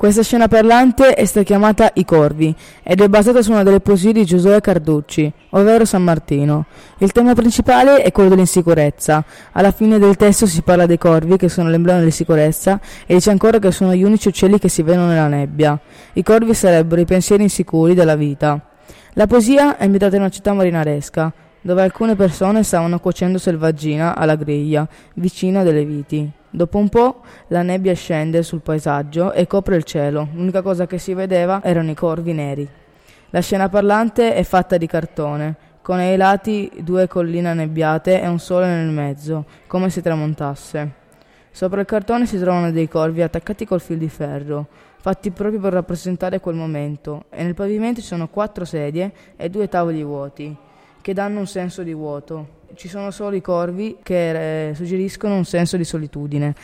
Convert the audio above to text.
Questa scena parlante è stata chiamata I Corvi ed è basata su una delle poesie di Giosuè Carducci, ovvero San Martino. Il tema principale è quello dell'insicurezza. Alla fine del testo si parla dei corvi che sono l'emblema della sicurezza e dice ancora che sono gli unici uccelli che si vedono nella nebbia. I corvi sarebbero i pensieri insicuri della vita. La poesia è ambientata in una città marinaresca, dove alcune persone stavano cuocendo selvaggina alla griglia, vicino a delle viti. Dopo un po' la nebbia scende sul paesaggio e copre il cielo. L'unica cosa che si vedeva erano i corvi neri. La scena parlante è fatta di cartone, con ai lati due colline annebbiate e un sole nel mezzo, come se tramontasse. Sopra il cartone si trovano dei corvi attaccati col fil di ferro, fatti proprio per rappresentare quel momento, e nel pavimento ci sono quattro sedie e due tavoli vuoti, che danno un senso di vuoto ci sono solo i corvi che eh, suggeriscono un senso di solitudine.